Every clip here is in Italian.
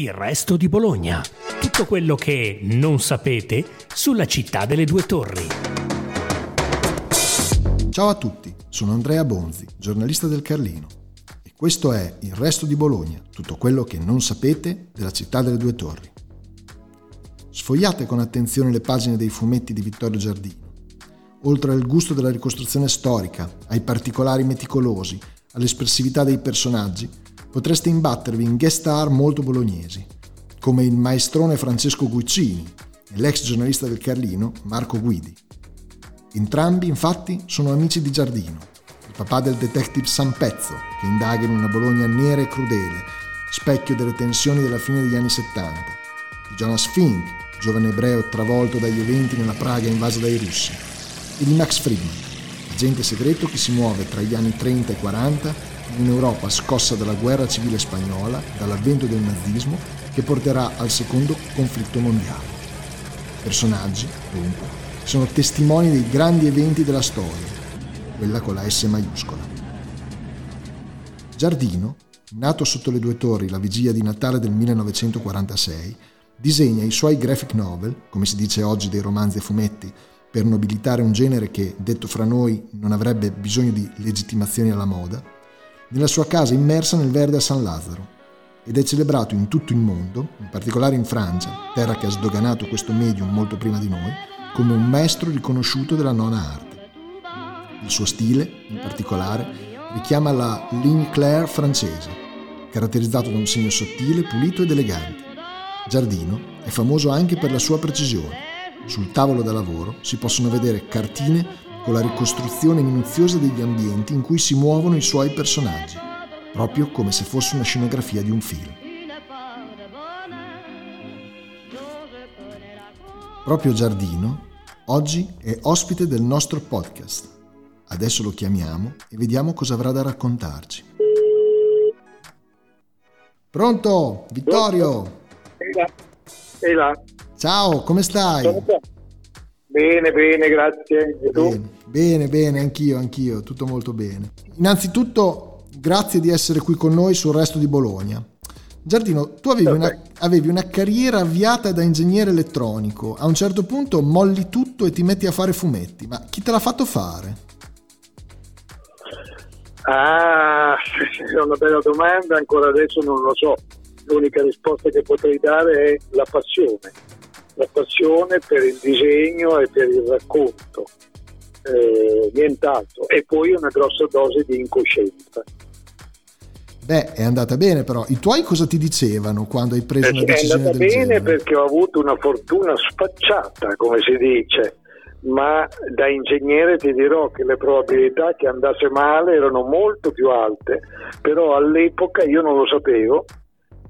Il resto di Bologna. Tutto quello che non sapete sulla città delle due torri. Ciao a tutti, sono Andrea Bonzi, giornalista del Carlino. E questo è Il resto di Bologna, tutto quello che non sapete della città delle due torri. Sfogliate con attenzione le pagine dei fumetti di Vittorio Giardino. Oltre al gusto della ricostruzione storica, ai particolari meticolosi, all'espressività dei personaggi, potreste imbattervi in guest star molto bolognesi, come il maestrone Francesco Guccini e l'ex giornalista del Carlino Marco Guidi. Entrambi, infatti, sono amici di Giardino, il papà del detective San Pezzo, che indaga in una Bologna nera e crudele, specchio delle tensioni della fine degli anni 70, di Jonas Fink, giovane ebreo travolto dagli eventi nella Praga invasa dai russi, e di Max Friedman, agente segreto che si muove tra gli anni 30 e 40 in un'Europa scossa dalla guerra civile spagnola, dall'avvento del nazismo, che porterà al secondo conflitto mondiale. Personaggi, dunque, sono testimoni dei grandi eventi della storia, quella con la S maiuscola. Giardino, nato sotto le due torri la vigilia di Natale del 1946, disegna i suoi graphic novel, come si dice oggi dei romanzi e fumetti, per nobilitare un genere che, detto fra noi, non avrebbe bisogno di legittimazioni alla moda, nella sua casa immersa nel verde a San Lazzaro ed è celebrato in tutto il mondo, in particolare in Francia, terra che ha sdoganato questo medium molto prima di noi, come un maestro riconosciuto della nona arte. Il suo stile, in particolare, richiama la ligne claire francese, caratterizzato da un segno sottile, pulito ed elegante. Giardino è famoso anche per la sua precisione. Sul tavolo da lavoro si possono vedere cartine con la ricostruzione minuziosa degli ambienti in cui si muovono i suoi personaggi, proprio come se fosse una scenografia di un film. Proprio Giardino oggi è ospite del nostro podcast. Adesso lo chiamiamo e vediamo cosa avrà da raccontarci. Pronto? Vittorio? Ehi là. Ehi là. Ciao, come stai? Bene, bene, grazie. E tu? Bene, bene, bene, anch'io, anch'io, tutto molto bene. Innanzitutto, grazie di essere qui con noi sul resto di Bologna. Giardino, tu avevi una, avevi una, carriera avviata da ingegnere elettronico, a un certo punto molli tutto e ti metti a fare fumetti, ma chi te l'ha fatto fare? Ah, è una bella domanda, ancora adesso non lo so. L'unica risposta che potrei dare è la passione la passione per il disegno e per il racconto, eh, nient'altro, e poi una grossa dose di incoscienza. Beh, è andata bene però. I tuoi cosa ti dicevano quando hai preso eh, una decisione del genere? È andata bene perché ho avuto una fortuna spacciata, come si dice, ma da ingegnere ti dirò che le probabilità che andasse male erano molto più alte, però all'epoca io non lo sapevo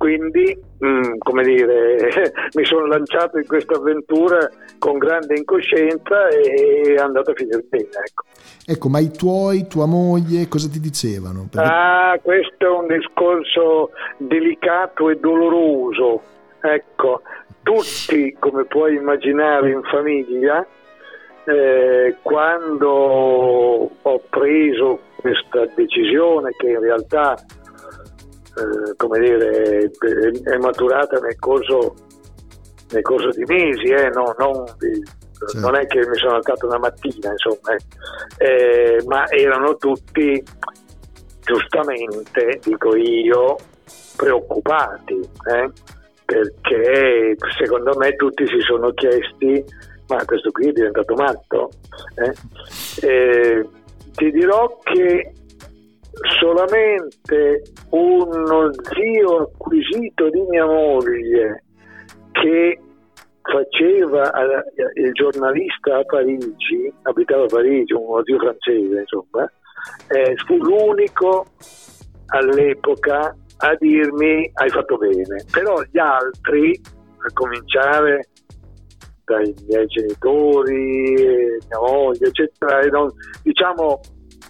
quindi, mh, mm, come dire, mi sono lanciato in questa avventura con grande incoscienza e è andata a finire bene. Ecco. ecco, ma i tuoi, tua moglie, cosa ti dicevano? Perché... Ah, questo è un discorso delicato e doloroso. Ecco, tutti, come puoi immaginare in famiglia, eh, quando ho preso questa decisione che in realtà eh, come dire, è maturata nel corso, nel corso di mesi, eh, no, non, di, certo. non, è che mi sono alzato una mattina, insomma, eh. eh, ma erano tutti, giustamente, dico io, preoccupati, eh, perché secondo me tutti si sono chiesti, ma questo qui è diventato matto? Ti dirò che solamente uno zio acquisito di mia moglie che faceva il giornalista a Parigi, abitava a Parigi, uno zio francese insomma, eh, fu l'unico all'epoca a dirmi hai fatto bene, però gli altri, a cominciare dai miei genitori, mia moglie, eccetera, diciamo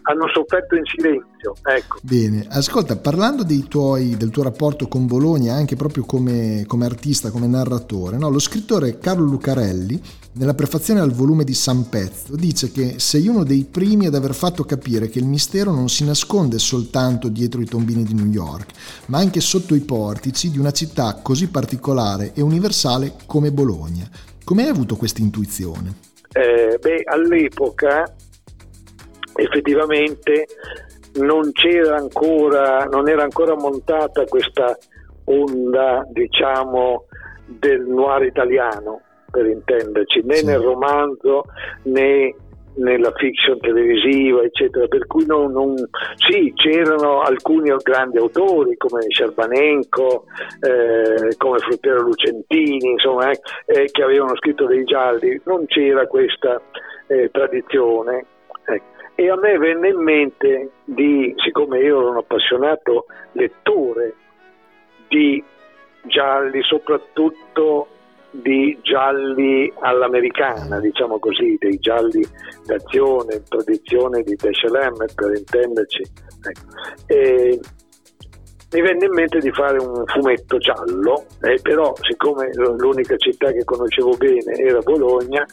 hanno sofferto in silenzio. Ecco. Bene, ascolta, parlando tuoi, del tuo rapporto con Bologna, anche proprio come, come artista, come narratore, no? lo scrittore Carlo Lucarelli, nella prefazione al volume di San Pezzo, dice che sei uno dei primi ad aver fatto capire che il mistero non si nasconde soltanto dietro i tombini di New York, ma anche sotto i portici di una città così particolare e universale come Bologna. Come hai avuto questa intuizione? Eh, beh, all'epoca effettivamente non c'era ancora, non era ancora montata questa onda, diciamo, del noir italiano, per intenderci, né sì. nel romanzo né nella fiction televisiva, eccetera, per cui non, non, sì, c'erano alcuni grandi autori come Scerbanenko, eh, come Fruttero Lucentini, insomma, eh, eh, che avevano scritto dei gialli, non c'era questa eh, tradizione. Ecco. E a me venne in mente di, siccome io ero un appassionato lettore di gialli, soprattutto di gialli all'americana, diciamo così, dei gialli d'azione, tradizione di Dashiell per intenderci. Ecco. E mi venne in mente di fare un fumetto giallo, eh, però siccome l'unica città che conoscevo bene era Bologna,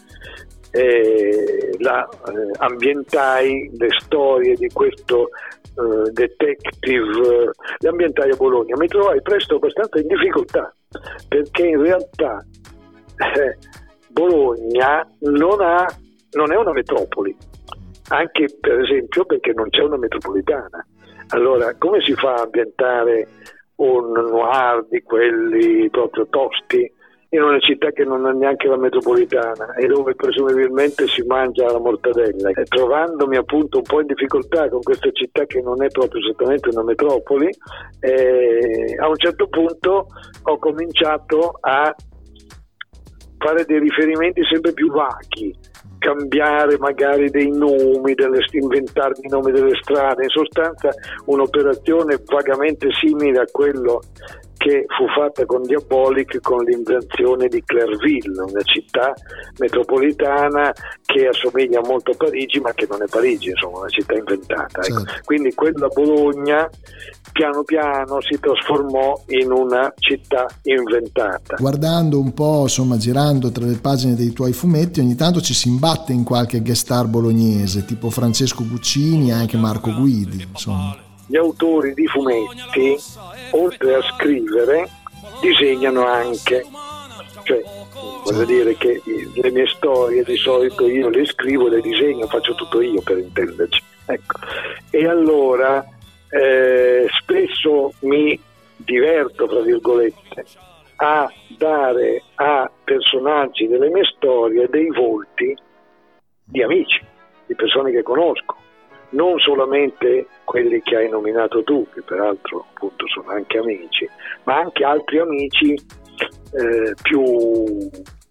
eh, la, eh, ambientai le storie di questo eh, detective, le ambientai a Bologna. Mi trovai presto abbastanza in difficoltà perché in realtà eh, Bologna non, ha, non è una metropoli, anche per esempio perché non c'è una metropolitana. Allora, come si fa a ambientare un noir di quelli proprio tosti in una città che non ha neanche la metropolitana e dove presumibilmente si mangia la mortadella. E trovandomi appunto un po' in difficoltà con questa città che non è proprio esattamente una metropoli, eh, a un certo punto ho cominciato a fare dei riferimenti sempre più vaghi, cambiare magari dei nomi, delle, inventarmi i nomi delle strade, in sostanza un'operazione vagamente simile a quello che fu fatta con Diabolic con l'invenzione di Clairville, una città metropolitana che assomiglia molto a Parigi ma che non è Parigi, insomma una città inventata. Ecco. Certo. Quindi quella Bologna piano piano si trasformò in una città inventata. Guardando un po', insomma, girando tra le pagine dei tuoi fumetti, ogni tanto ci si imbatte in qualche guest star bolognese, tipo Francesco Guccini e anche Marco Guidi, insomma gli autori di fumetti, oltre a scrivere, disegnano anche. Cioè, voglio dire che le mie storie di solito io le scrivo, le disegno, faccio tutto io per intenderci. Ecco. E allora eh, spesso mi diverto, tra virgolette, a dare a personaggi delle mie storie dei volti di amici, di persone che conosco non solamente quelli che hai nominato tu, che peraltro appunto sono anche amici, ma anche altri amici eh, più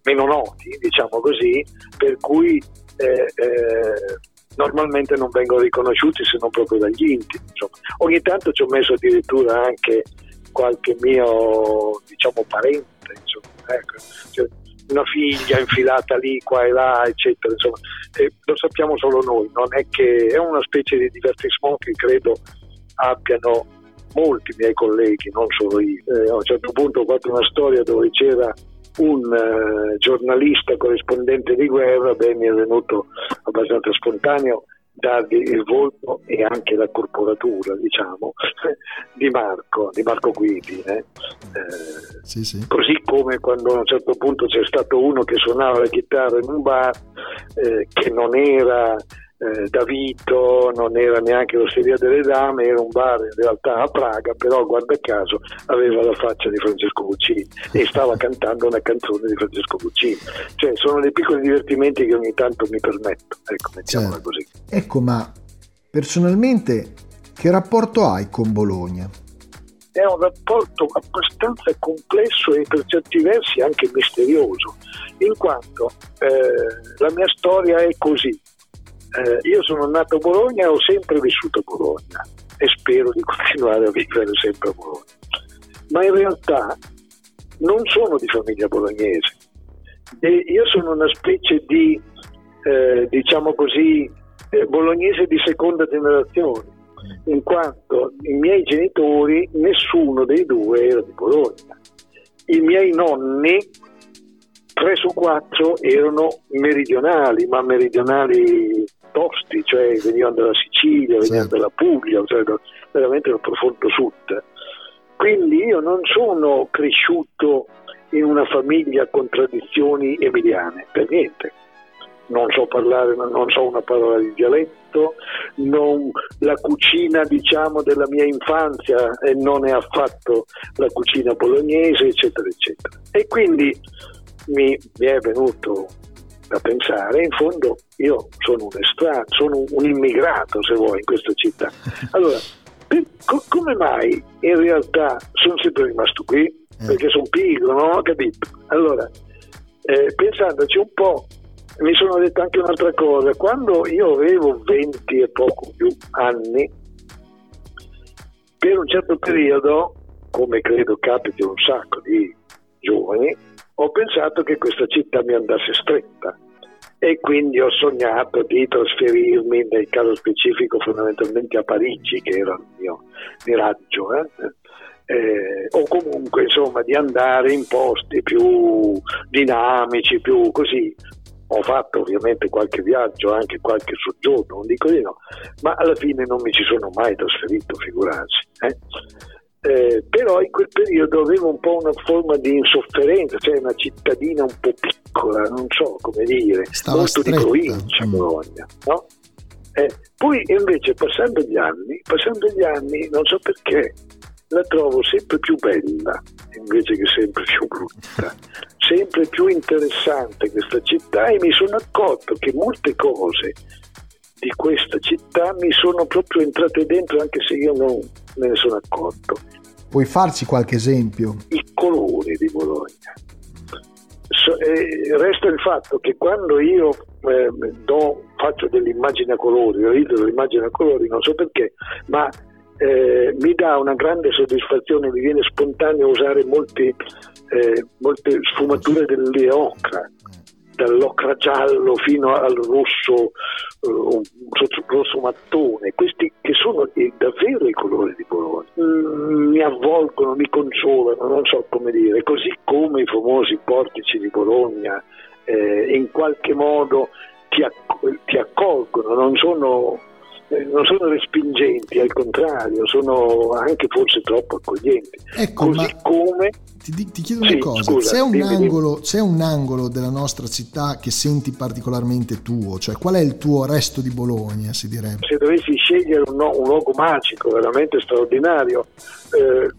meno noti, diciamo così, per cui eh, eh, normalmente non vengono riconosciuti se non proprio dagli intimi. Insomma. Ogni tanto ci ho messo addirittura anche qualche mio diciamo parente, insomma, ecco. cioè, una figlia infilata lì, qua e là, eccetera. Insomma, eh, lo sappiamo solo noi, non è che è una specie di divertissement che credo abbiano molti miei colleghi, non solo io. Eh, a un certo punto ho fatto una storia dove c'era un uh, giornalista corrispondente di guerra, beh, mi è venuto abbastanza spontaneo dargli il volto e anche la corporatura, diciamo, di Marco, di Marco Guidi. Eh? Eh, sì, sì. Così come quando a un certo punto c'è stato uno che suonava la chitarra in un bar eh, che non era eh, da Vito, non era neanche l'Osteria delle Dame, era un bar in realtà a Praga, però guarda caso aveva la faccia di Francesco Guccini e stava cantando una canzone di Francesco Guccini. Cioè sono dei piccoli divertimenti che ogni tanto mi permetto, ecco, mettiamola certo. così. Ecco, ma personalmente che rapporto hai con Bologna? È un rapporto abbastanza complesso e per certi versi anche misterioso, in quanto eh, la mia storia è così eh, io sono nato a Bologna ho sempre vissuto a Bologna e spero di continuare a vivere sempre a Bologna. Ma in realtà non sono di famiglia bolognese. E io sono una specie di, eh, diciamo così, eh, bolognese di seconda generazione, in quanto i miei genitori, nessuno dei due era di Bologna. I miei nonni, tre su quattro, erano meridionali, ma meridionali tosti, cioè venivano dalla Sicilia, venivano certo. dalla Puglia, cioè veramente dal profondo sud. Quindi io non sono cresciuto in una famiglia con tradizioni emiliane, per niente. Non so parlare, non so una parola di dialetto, non, la cucina diciamo della mia infanzia e non è affatto la cucina bolognese, eccetera, eccetera. E quindi mi, mi è venuto da pensare, in fondo io sono un estraneo, sono un immigrato se vuoi in questa città. Allora, per, co- come mai in realtà sono sempre rimasto qui? Eh. Perché sono pigro, no? Capito? Allora, eh, pensandoci un po', mi sono detto anche un'altra cosa. Quando io avevo 20 e poco più anni, per un certo periodo, come credo capiti un sacco di giovani, ho pensato che questa città mi andasse stretta e quindi ho sognato di trasferirmi, nel caso specifico fondamentalmente a Parigi, che era il mio miraggio, eh? Eh, o comunque insomma di andare in posti più dinamici, più così. Ho fatto ovviamente qualche viaggio, anche qualche soggiorno, non dico di no, ma alla fine non mi ci sono mai trasferito, figurarsi. Eh? Eh, però in quel periodo avevo un po' una forma di insofferenza, cioè una cittadina un po' piccola, non so come dire, Stava molto stretta. di provincia mm. Bologna, no? eh, poi invece passando gli anni, passando gli anni, non so perché, la trovo sempre più bella invece che sempre più brutta, sempre più interessante questa città e mi sono accorto che molte cose di questa città mi sono proprio entrate dentro anche se io non me ne sono accorto. Puoi farci qualche esempio? I colori di Bologna. So, eh, resta il fatto che quando io eh, do, faccio delle immagini a colori, realizzo delle immagini a colori, non so perché, ma eh, mi dà una grande soddisfazione, mi viene spontaneo usare molti, eh, molte sfumature delle ocra dall'ocra giallo fino al rosso, uh, rosso mattone, questi che sono davvero i colori di Bologna. Mm, mi avvolgono, mi consolano, non so come dire, così come i famosi portici di Bologna eh, in qualche modo ti, acc- ti accolgono, non sono eh, non sono respingenti, al contrario, sono anche forse troppo accoglienti. Ecco, Così come... Ti, ti, chiedo una sì, cosa, scusa, c'è, un dimmi, angolo, dimmi. c'è, un angolo, della nostra città che senti particolarmente tuo? Cioè qual è il tuo resto di Bologna, si direbbe? Se dovessi scegliere un, un luogo magico, veramente straordinario, eh,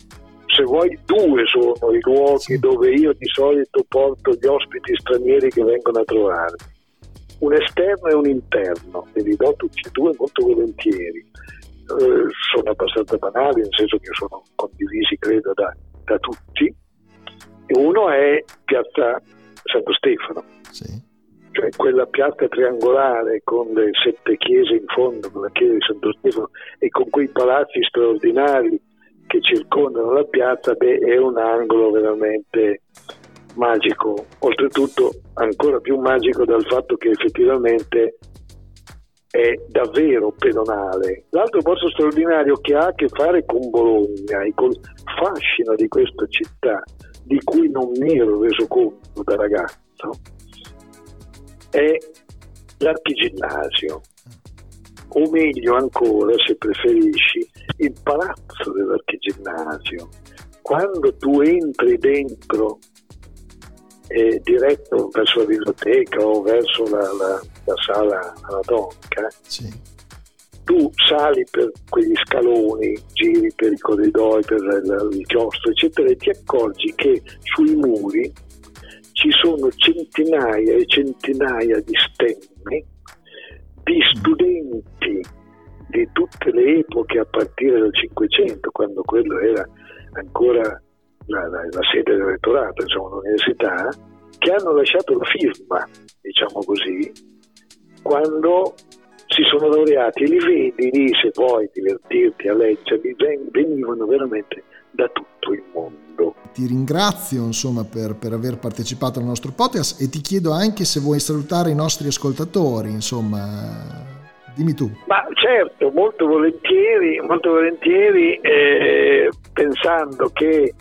se vuoi due sono i luoghi sì. dove io di solito porto gli ospiti stranieri che vengono a trovarmi un esterno e un interno, e li do tutti e due molto volentieri. Eh, sono abbastanza banali, nel senso che sono condivisi, credo, da, da tutti. Uno è Piazza Santo Stefano, sì. cioè quella piazza triangolare con le sette chiese in fondo, con la chiesa di Santo Stefano e con quei palazzi straordinari che circondano la piazza, beh, è un angolo veramente magico, oltretutto ancora più magico dal fatto che effettivamente è davvero pedonale. L'altro posto straordinario che ha a che fare con Bologna e col fascino di questa città, di cui non mi ero reso conto da ragazzo, è l'archiginnasio, o meglio ancora, se preferisci, il palazzo dell'archiginnasio. Quando tu entri dentro eh, diretto verso la biblioteca o verso la, la, la sala anatomica, sì. tu sali per quegli scaloni, giri per i corridoi, per il, il chiostro, eccetera, e ti accorgi che sui muri ci sono centinaia e centinaia di stemmi di studenti di tutte le epoche a partire dal Cinquecento, quando quello era ancora la, la, la sede del rettorato, insomma l'università, che hanno lasciato la firma, diciamo così, quando si sono laureati e li vedi lì se vuoi divertirti a leggerli, venivano veramente da tutto il mondo. Ti ringrazio insomma per, per, aver partecipato al nostro podcast e ti chiedo anche se vuoi salutare i nostri ascoltatori, insomma Dimmi tu. Ma certo, molto volentieri, molto volentieri eh, pensando che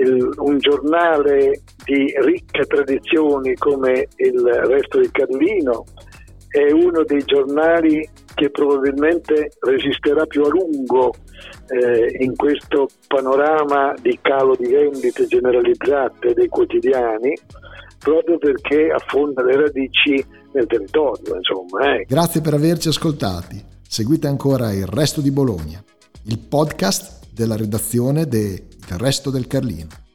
il, un giornale di ricche tradizioni come il Resto del Carlino è uno dei giornali che probabilmente resisterà più a lungo eh, in questo panorama di calo di vendite generalizzate dei quotidiani, proprio perché affonda le radici nel territorio. Insomma, eh. Grazie per averci ascoltati. Seguite ancora il resto di Bologna, il podcast della redazione de Il Resto del Carlino.